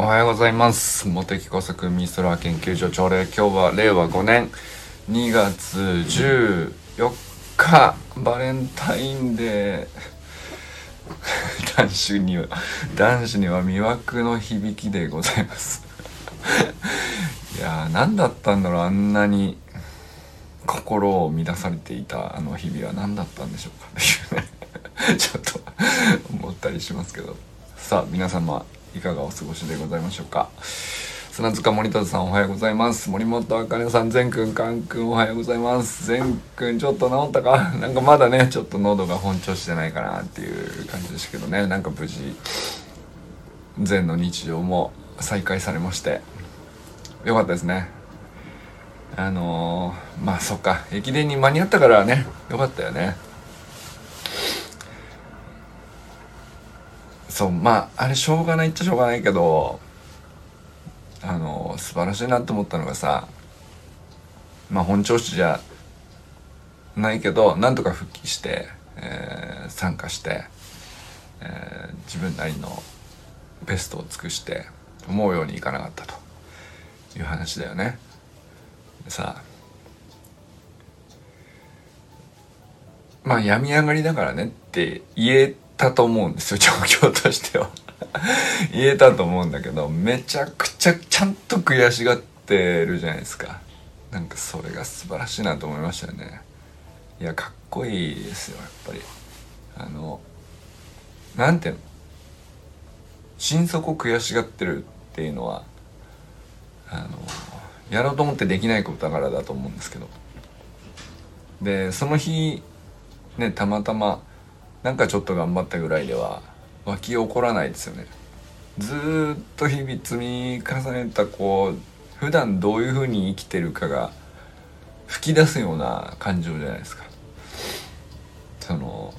おはようございます。茂木工作ミストラー研究所朝礼今日は令和5年2月14日バレンタインデー。男子には男子には魅惑の響きでございます。いやー何だったんだろうあんなに心を乱されていたあの日々は。何だったんでしょうか。っていうねちょっと思ったりしますけど。さあ皆様いかがお過ごしでございましょうか。砂塚森田さんおはようございます。森本あかねさん善くんかんくんおはようございます。善くんちょっと治ったか？なんかまだねちょっと喉が本調してないかなっていう感じでしたけどね。なんか無事善の日常も再開されまして。よかったですね。あのー、まあそっか。駅伝に間に合ったからね。よかったよね。そうまああれしょうがないっちゃしょうがないけどあの素晴らしいなと思ったのがさまあ本調子じゃないけどなんとか復帰して、えー、参加して、えー、自分なりのベストを尽くして思うようにいかなかったという話だよね。さまあ病み上がりだからねって言えたと思うんですよ 状況としては。言えたと思うんだけどめちゃくちゃちゃんと悔しがってるじゃないですか。なんかそれが素晴らしいなと思いましたよね。いやかっこいいですよやっぱり。あのなんていうの？心底悔しがってるっていうのはあのやろうと思ってできないことだからだと思うんですけど。でその日ねたまたまなんかちょっと頑張ったぐらいでは湧き起こらないですよね。ずっと日々積み重ねたこう普段どういうふうに生きてるかが吹き出すような感情じゃないですか。その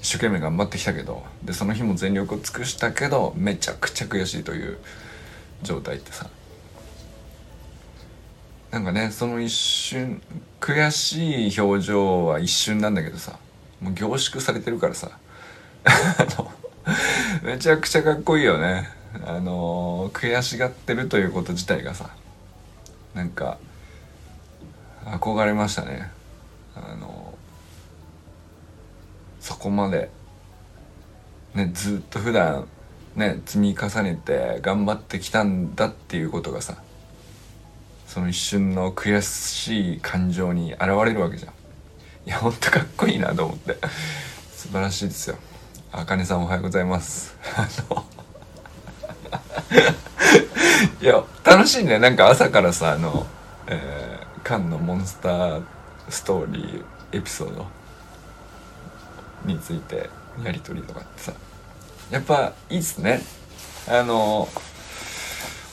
一生懸命頑張ってきたけどでその日も全力を尽くしたけどめちゃくちゃ悔しいという状態ってさ。なんかねその一瞬悔しい表情は一瞬なんだけどさ。もう凝縮されてるからさ。めちゃくちゃかっこいいよね。あの悔しがってるということ自体がさ。なんか憧れましたね。あのそこまで。ねずっと普段ね積み重ねて頑張ってきたんだっていうことがさその一瞬の悔しい感情に現れるわけじゃん。いやほんとかっこいいなと思って。素晴らしいですよ。あかねさんおはようございます。あのいや楽しいね。なんか朝からさあの、えー、カンのモンスターストーリーエピソードについてやり取りとかってさ。やっぱいいっすね。あの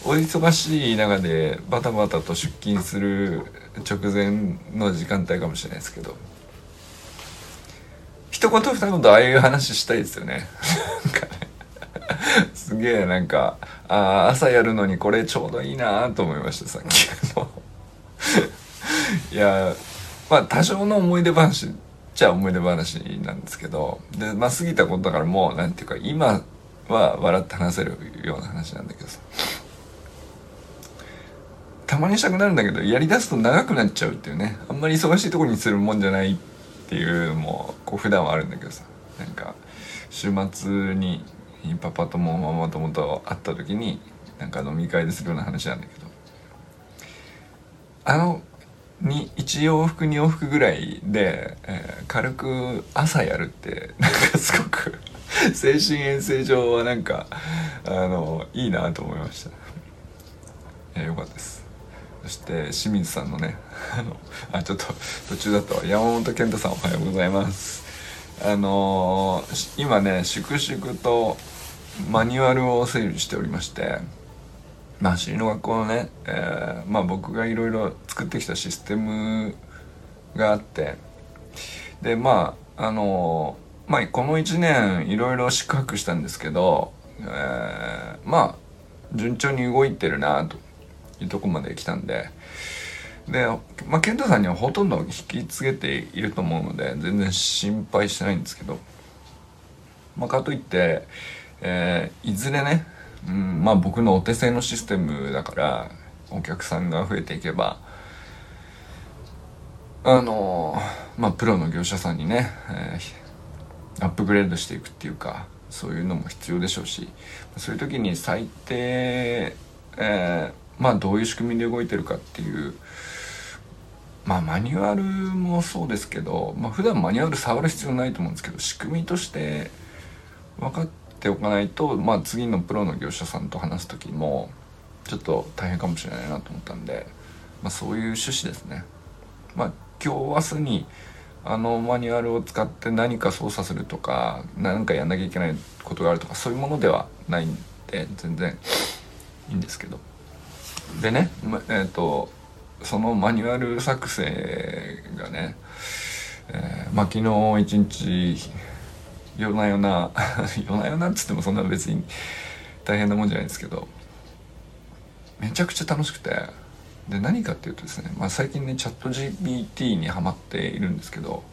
お忙しい中でバタバタと出勤する直前の時間帯かもしれないですけど。一言二言ああいう話したいですよね。すげえなんか、ああ、朝やるのにこれちょうどいいなと思いました、さっきの。いや、まあ多少の思い出話っちゃ思い出話なんですけど、で、まあ過ぎたことだからもう、なんていうか、今は笑って話せるような話なんだけどさ。たまにしたくなるんだけど、やりだすと長くなっちゃうっていうね。あんまり忙しいとこにするもんじゃないってていうのもこう普段はあるんだけどさ。なんか週末にパパともママ友と会った時になんか飲み会でするような話なんだけど。あのに1往復2往復ぐらいで、えー、軽く朝やるってなんかすごく精神衛生上はなんかあのいいなと思いました、えー、よかったです。そして清水さんのねあのあちょっと途中だったわ。山本健太さんおはようございます。あのー、今ね粛々とマニュアルを整理しておりましてまあ走りの学校のね、えー、まあ僕がいろいろ作ってきたシステムがあってでまああのー、まあこの1年いろいろ宿泊したんですけど、えー、まあ順調に動いてるなと。いうとこまで来たんで。で、まあ、健太さんにはほとんど引き継げていると思うので全然心配してないんですけど、まあ、かといって、えー、いずれねうん、まあ僕のお手製のシステムだからお客さんが増えていけばあのまあプロの業者さんにね、えー、アップグレードしていくっていうかそういうのも必要でしょうしそういう時に最低、えー、まあどういう仕組みで動いてるかっていうまあマニュアルもそうですけど、まあ普段マニュアル触る必要ないと思うんですけど仕組みとして分かっておかないと、まあ、次のプロの業者さんと話す時もちょっと大変かもしれないなと思ったんで、まあ、そういう趣旨ですね。まあ、今日明日にあのマニュアルを使って何か操作するとか何かやんなきゃいけないことがあるとかそういうものではないんで全然いいんですけどでね、えっ、ー、とそのマニュアル作成がね、えー、まあ昨日一日夜な夜な 夜な夜なっつってもそんな別に大変なもんじゃないですけどめちゃくちゃ楽しくてで何かっていうとですね、まあ、最近ねチャット GPT にはまっているんですけど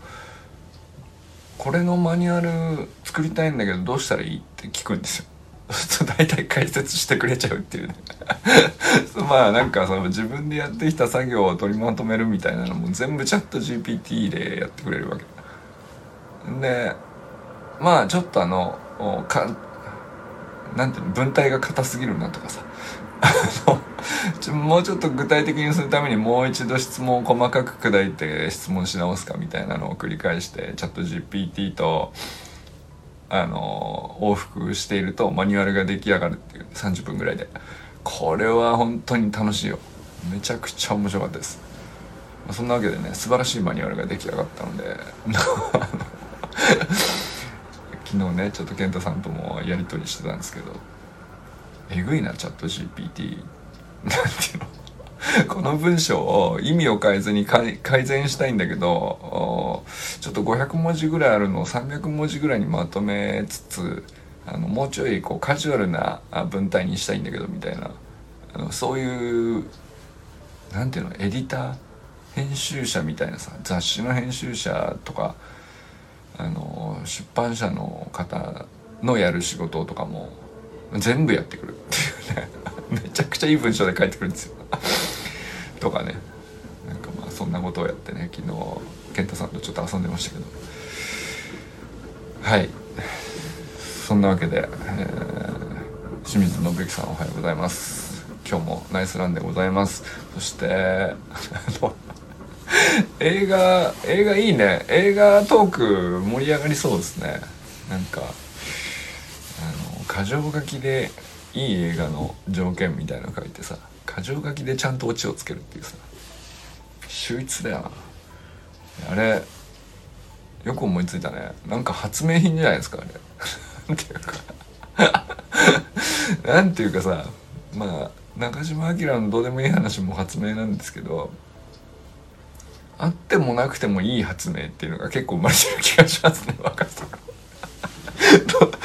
これのマニュアル作りたいんだけどどうしたらいいって聞くんですよ。そう大体解説してくれちゃうっていうね。まあなんかその自分でやってきた作業を取りまとめるみたいなのも全部チャット GPT でやってくれるわけ。でまあちょっとあのかなんていうの文体が硬すぎるなとかさ。もうちょっと具体的にするためにもう一度質問を細かく砕いて質問し直すかみたいなのを繰り返してチャット GPT とあの往復しているとマニュアルが出来上がるっていう30分ぐらいで。これは本当に楽しいよ。めちゃくちゃ面白かったです。まそんなわけでね素晴らしいマニュアルが出来上がったので。昨日ねちょっと健太さんともやり取りしてたんですけどえぐいなチャット GPT なんていうの？この文章を意味を変えずに改善したいんだけどちょっと500文字ぐらいあるのを300文字ぐらいにまとめつつあのもうちょいこうカジュアルな文体にしたいんだけどみたいな。あのそういうなんていうのエディター編集者みたいなさ雑誌の編集者とかあの出版社の方のやる仕事とかも全部やってくるっていうね。めちゃくちゃいい文章で書いてくるんですよ。とかね。なんかまあそんなことをやってね昨日健太さんとちょっと遊んでましたけど。はい。そんなわけで、えー、清水信之さんおはようございます。今日もナイスランでございます。そして 映画映画いいね。映画トーク盛り上がりそうですね。なんかあの箇条書きでいい映画の条件みたいなの書いてさ。箇条書きでちゃんとオチをつけるっていうさ。秀逸だよな。あれよく思いついたね。なんか発明品じゃないですかあれ。なんていうか。なんていうかさまあ中島明のどうでもいい話も発明なんですけどあってもなくてもいい発明っていうのが結構生まれてる気がしますね若さ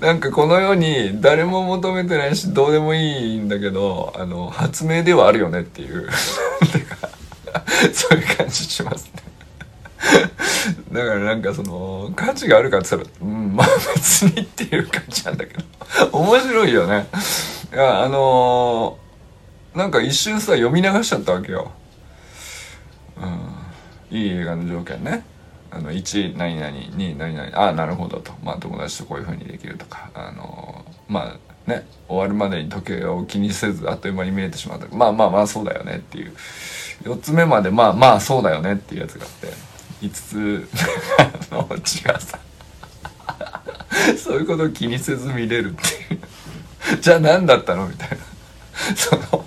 なんかこの世に誰も求めてないしどうでもいいんだけどあの発明ではあるよねっていう。そういう感じしますね。だからなんかその価値があるかって言ったらうんまあ別にっていう感じなんだけど。面白いよね。いやあのー、なんか一瞬さ読み流しちゃったわけよ。うん、いい映画の条件ね。あの1何々2何々ああなるほどと。まあ友達とこういうふうにできるとか。あのまあね終わるまでに時計を気にせずあっという間に見えてしまったまあまあまあそうだよねっていう。4つ目までまあまあそうだよねっていうやつがあって。5つ の違うさ。そういうことを気にせず見れるっていう。じゃあ何だったのみたいな。その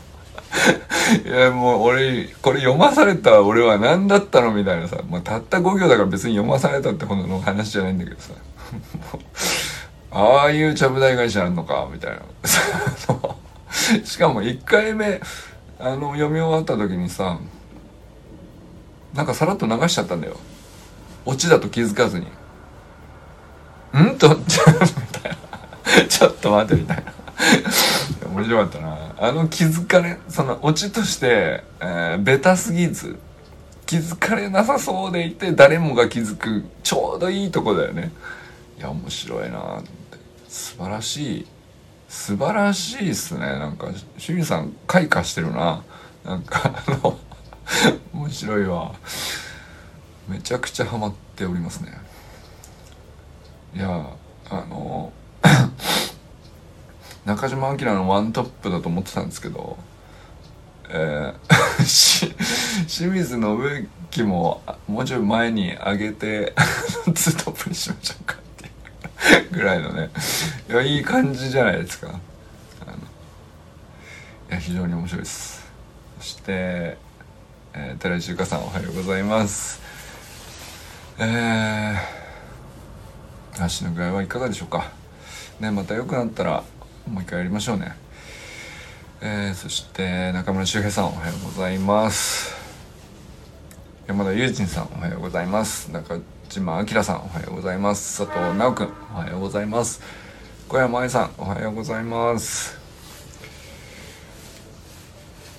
いやもう俺これ読まされた俺は何だったのみたいなさ、まあ、たった5行だから別に読まされたってほどの話じゃないんだけどさ。ああいうちゃぶ台返しあるのかみたいな。しかも1回目あの読み終わった時にさなんかさらっと流しちゃったんだよ。オチだと気づかずに「ん?」と みたいな。ちょっと待ってみたいな。面白かったな。あの気づかれそのオチとして、えー、ベタすぎず気づかれなさそうでいて誰もが気づくちょうどいいとこだよね。いや面白いなと思って。素晴らしい。素晴らしいっすね。なんか清水さん開花してるな。なんかあの面白いわ。めちゃくちゃハマっておりますね。いやあの中島明のワントップだと思ってたんですけどえー、し清水信之ももうちょい前に上げて ツートップにしましょうかっていうぐらいのねいやいい感じじゃないですか。あのいや非常に面白いです。そして、えー、寺井修香さんおはようございます。えー、足の具合はいかがでしょうか。ねまた良くなったらもう一回やりましょうね。えー、そして中村修平さんおはようございます。山田友人さんおはようございます。中島明さんおはようございます。佐藤直くんおはようございます。小山愛さんおはようございます。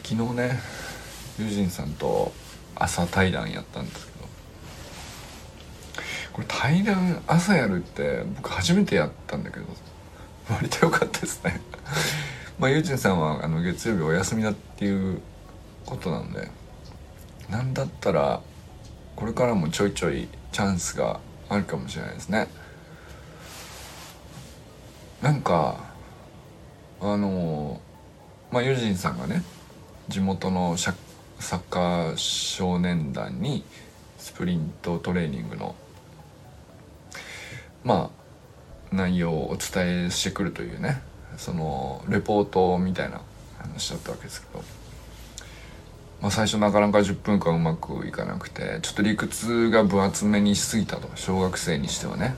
昨日ね友人さんと朝対談やったんですけどこれ対談朝やるって僕初めてやったんだけど割と良かったですね。まあ友人さんはあの月曜日お休みだっていうことなんでなんだったらこれからもちょいちょいチャンスがあるかもしれないですね。なんかあのまあユージンさんがね地元のサッカー少年団にスプリントトレーニングのまあ内容をお伝えしてくるというねそのレポートみたいな話だったわけですけど。まあ、最初なかなか10分間うまくいかなくてちょっと理屈が分厚めにしすぎたと小学生にしてはね。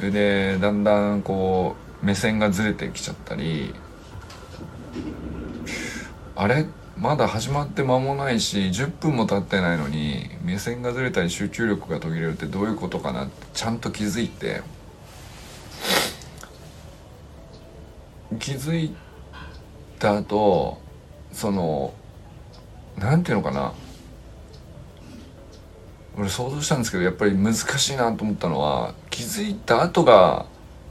でだんだんこう目線がずれてきちゃったりあれ？まだ始まって間もないし10分も経ってないのに目線がずれたり集中力が途切れるってどういうことかなってちゃんと気づいて気づいた後その何ていうのかな。俺想像したんですけどやっぱり難しいなと思ったのは気づいた後が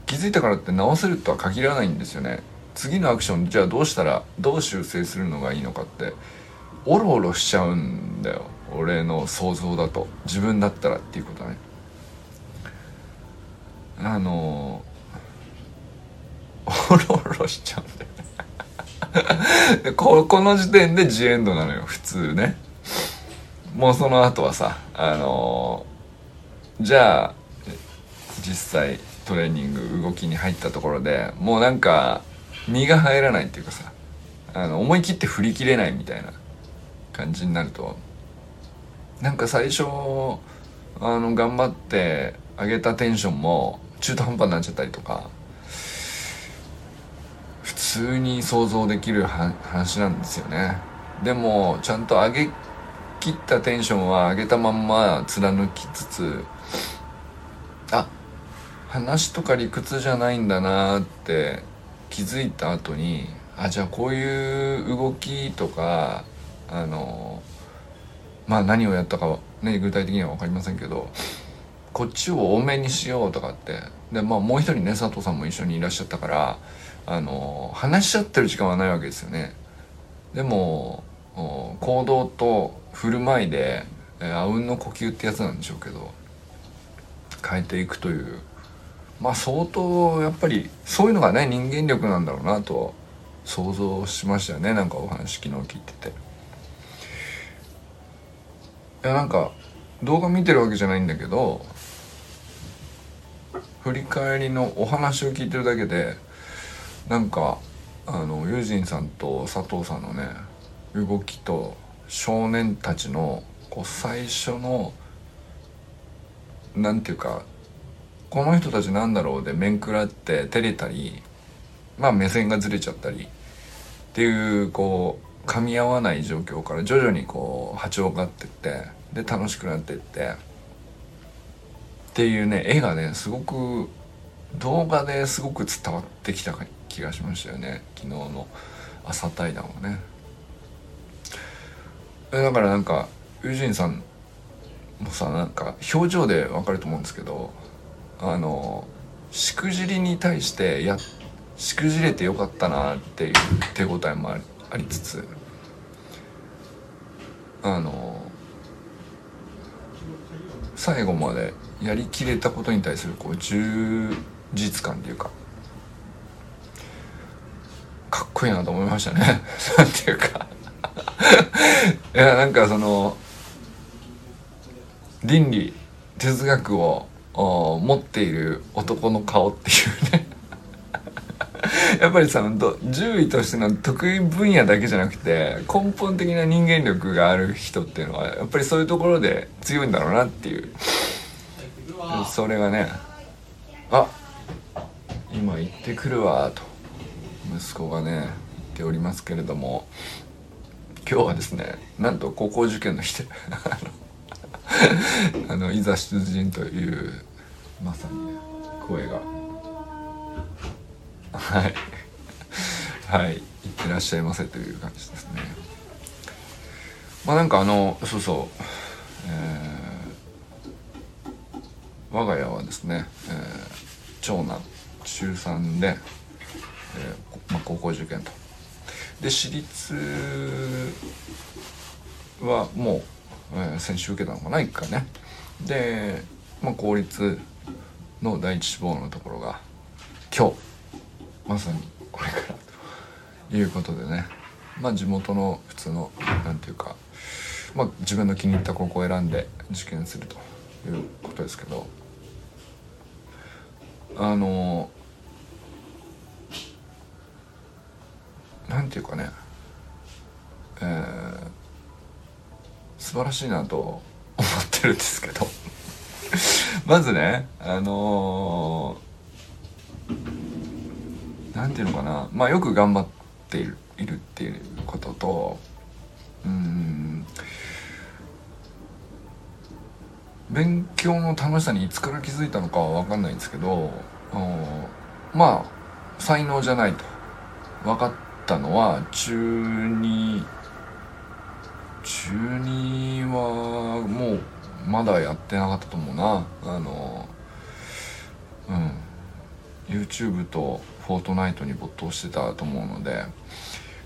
気づいたからって直せるとは限らないんですよね。次のアクションじゃあどうしたらどう修正するのがいいのかっておろおろしちゃうんだよ。俺の想像だと。自分だったらっていうことね。あのおろおろしちゃうんだよここの時点でジエンドなのよ普通ね。もうその後はさあのー、じゃあ実際トレーニング動きに入ったところでもうなんか身が入らないっていうかさあの思い切って振り切れないみたいな感じになるとなんか最初あの頑張って上げたテンションも中途半端になっちゃったりとか通に想像できる話なんですよね。でもちゃんと上げ切ったテンションは上げたまんま貫きつつあ話とか理屈じゃないんだなって気づいた後にあじゃあこういう動きとかあのまあ何をやったかはね具体的には分かりませんけどこっちを多めにしようとかって。でまあもう一人ね佐藤さんも一緒にいらっしゃったからあの話し合ってる時間はないわけですよね。でも行動と振る舞いであうんの呼吸ってやつなんでしょうけど変えていくという。まあ相当やっぱりそういうのがね人間力なんだろうなと想像しましたよね。なんかお話昨日聞いてて。いやなんか動画見てるわけじゃないんだけど振り返りのお話を聞いてるだけでなんかあのユージンさんと佐藤さんのね動きと少年たちのこう最初のなんていうかこの人たちなんだろうで面食らって照れたりまあ目線がずれちゃったりっていうこう噛み合わない状況から徐々にこう波長がってってで楽しくなってってっていうね絵がねすごく動画ですごく伝わってきた気がしましたよね。昨日の朝対談はね。だからなんかユージンさんもさなんか表情でわかると思うんですけどあのしくじりに対してやしくじれてよかったなっていう手応えもありつつあの最後までやりきれたことに対するこう充実感っていうかかっこいいなと思いましたね。なんていうか。いやなんかその倫理哲学を持っている男の顔っていうね。やっぱりさ獣医としての得意分野だけじゃなくて根本的な人間力がある人っていうのはやっぱりそういうところで強いんだろうなっていう。それがねあ今行ってくるわと息子がね言っておりますけれども今日はですねなんと高校受験の日で あのいざ出陣というまさに、ね、声がはいはいいってらっしゃいませという感じですね。まあなんかあのそうそう、えー、我が家はですね、えー、長男中3で、えーまあ、高校受験と。で私立はもう、えー、先週受けたのかな1回ね。で、まあ、公立の第一志望のところが今日まさにこれからということでね。まあ地元の普通の何ていうかまあ自分の気に入った高校を選んで受験するということですけど。あのなんていうかねえー、素晴らしいなと思ってるんですけど。まずねあの何、ー、ていうのかな。まあよく頑張っているいるっていうこととうん。勉強の楽しさにいつから気づいたのかは分かんないんですけどまあ才能じゃないと。分かったのは中2中2はもうまだやってなかったと思うな。あのうん。YouTube とフォートナイトに没頭してたと思うので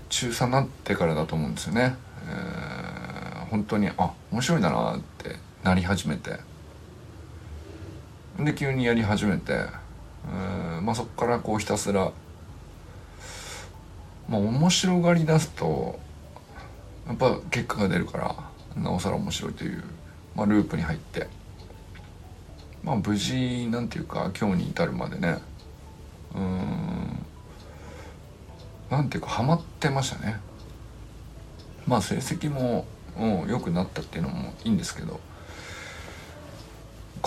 中3になってからだと思うんですよね、えー、本当にあ面白いだなってなり始めて。で急にやり始めて、えー、まあ、そこからこうひたすら。まあ面白がりだすとやっぱ結果が出るからなおさら面白いというまあ、ループに入って。まあ無事なんていうか今日に至るまでね。うんなんていうかハマってましたね。まあ成績も良くなったっていうのもいいんですけど。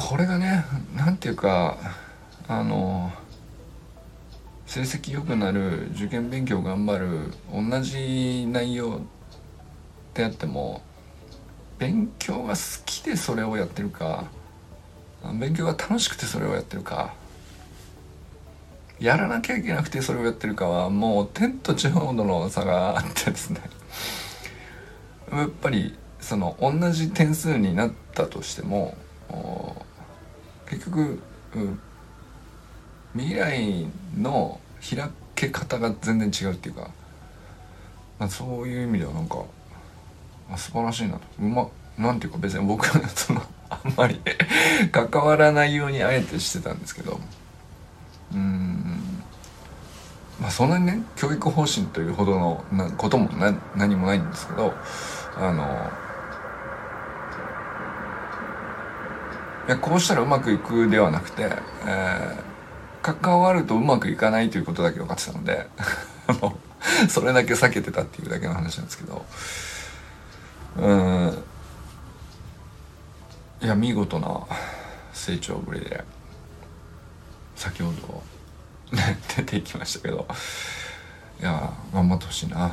これがねなんていうかあの成績良くなる受験勉強頑張る同じ内容であっても勉強が好きでそれをやってるか勉強が楽しくてそれをやってるかやらなきゃいけなくてそれをやってるかはもう天と地ほどの差があってですね。やっぱりその同じ点数になったとしても結局、うん、未来の開け方が全然違うっていうか、まあ、そういう意味ではなんかあ素晴らしいなと。うまなんていうか別に僕は そのあんまり 関わらないようにあえてしてたんですけど。うん。まあそんなにね教育方針というほどのなこともな何もないんですけどあのいやこうしたらうまくいくではなくて、えー、関わるとうまくいかないということだけ分かってたので それだけ避けてたっていうだけの話なんですけど。うん。いや見事な成長ぶりで先ほど 出てきましたけど。いや頑張ってほしいな。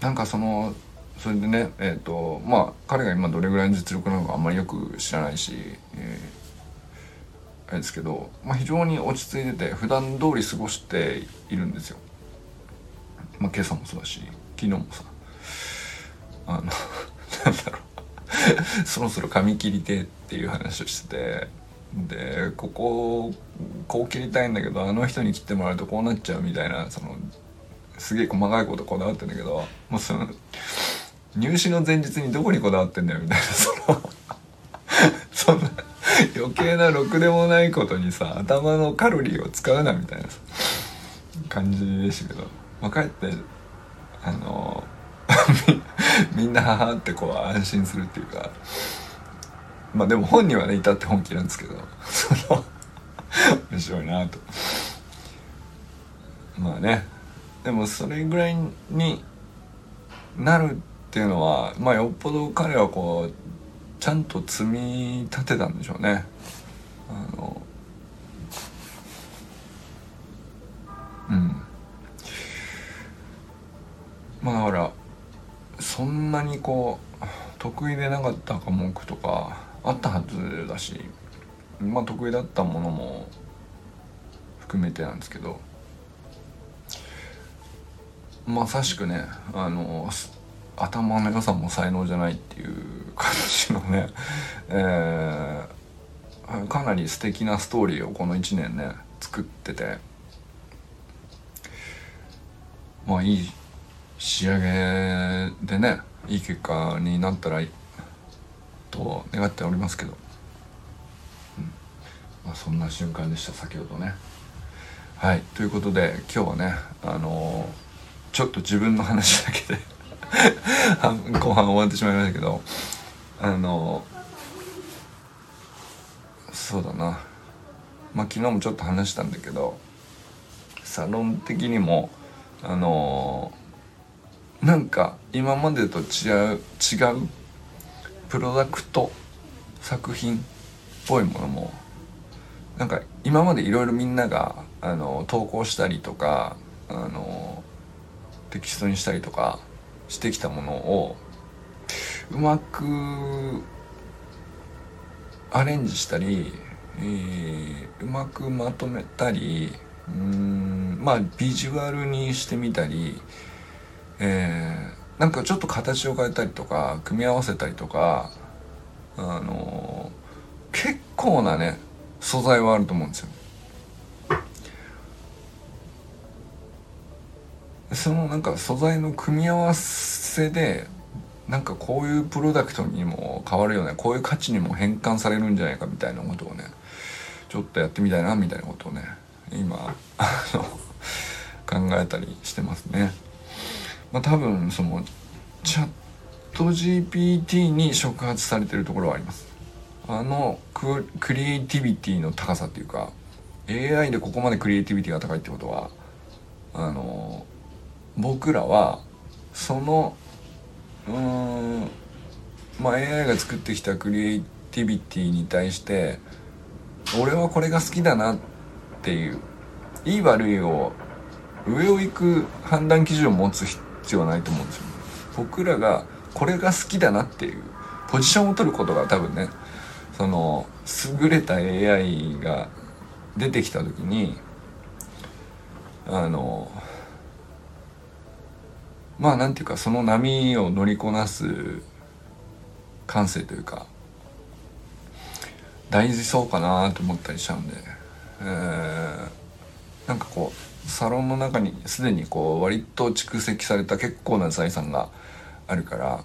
なんかそのそれでねえっ、ー、とまあ彼が今どれぐらいの実力なのかあんまりよく知らないし、えー、あれですけど、まあ、非常に落ち着いてて普段通り過ごしているんですよ。まあ、今朝もそうだし昨日もさあのなんだろうそろそろ髪切りてっていう話をしててでこここう切りたいんだけどあの人に切ってもらうとこうなっちゃうみたいなそのすげえ細かいことこだわってんだけどもうその入試の前日にどこにこだわってんだよみたいな。そのそんな余計なろくでもないことにさ頭のカロリーを使うなみたいな感じでしたけど、まあ、かえってあの みんなはってこう安心するっていうか。まあでも本人はね至って本気なんですけど。その面白いなと。まあね。でもそれぐらいになるっていうのはまあよっぽど彼はこうちゃんと積み立てたんでしょうね。あのうん。まあだからそんなにこう得意でなかった科目とかあったはずだしまあ得意だったものも含めてなんですけどまさしくねあの頭の良さも才能じゃないっていう感じのね、えー、かなり素敵なストーリーをこの1年ね作っててまあいい仕上げでねいい結果になったらと願っておりますけど、うん。まあ、そんな瞬間でした先ほどね。はい。ということで今日はねあのー、ちょっと自分の話だけで 後半終わってしまいましたけどあのそうだな。まあ昨日もちょっと話したんだけどサロン的にもあのなんか今までと違う違うプロダクト作品っぽいものもなんか今までいろいろみんながあの投稿したりとかあのテキストにしたりとかしてきたものをうまくアレンジしたり、えー、うまくまとめたりうんまあビジュアルにしてみたり、えー、なんかちょっと形を変えたりとか組み合わせたりとかあのー、結構なね素材はあると思うんですよ。そのなんか素材の組み合わせでなんかこういうプロダクトにも変わるよねこういう価値にも変換されるんじゃないかみたいなことをねちょっとやってみたいなみたいなことをね今あの考えたりしてますね。まあ、多分そのチャット GPT に触発されてるところはあります。あのクリエイティビティの高さっていうか AI でここまでクリエイティビティが高いってことはあの僕らはそのうーんまあ AI が作ってきたクリエイティビティに対して俺はこれが好きだなっていういい悪いを上を行く判断基準を持つ必要はないと思うんですよ、僕らがこれが好きだなっていうポジションを取ることが多分ねその優れた AI が出てきた時にあのまあなんていうかその波を乗りこなす感性というか大事そうかなと思ったりしちゃうんで、えー、なんかこうサロンの中にすでにこう割と蓄積された結構な財産があるから、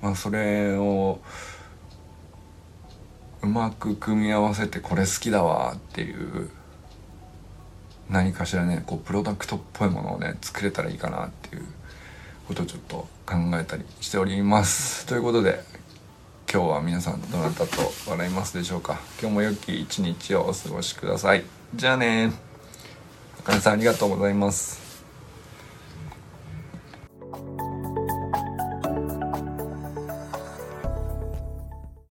まあ、それをうまく組み合わせてこれ好きだわっていう何かしらねこうプロダクトっぽいものをね作れたらいいかなっていうことをちょっと考えたりしております。ということで今日は皆さんどなたと笑いますでしょうか。今日も良き一日をお過ごしください。じゃあね。あかねさんありがとうございます。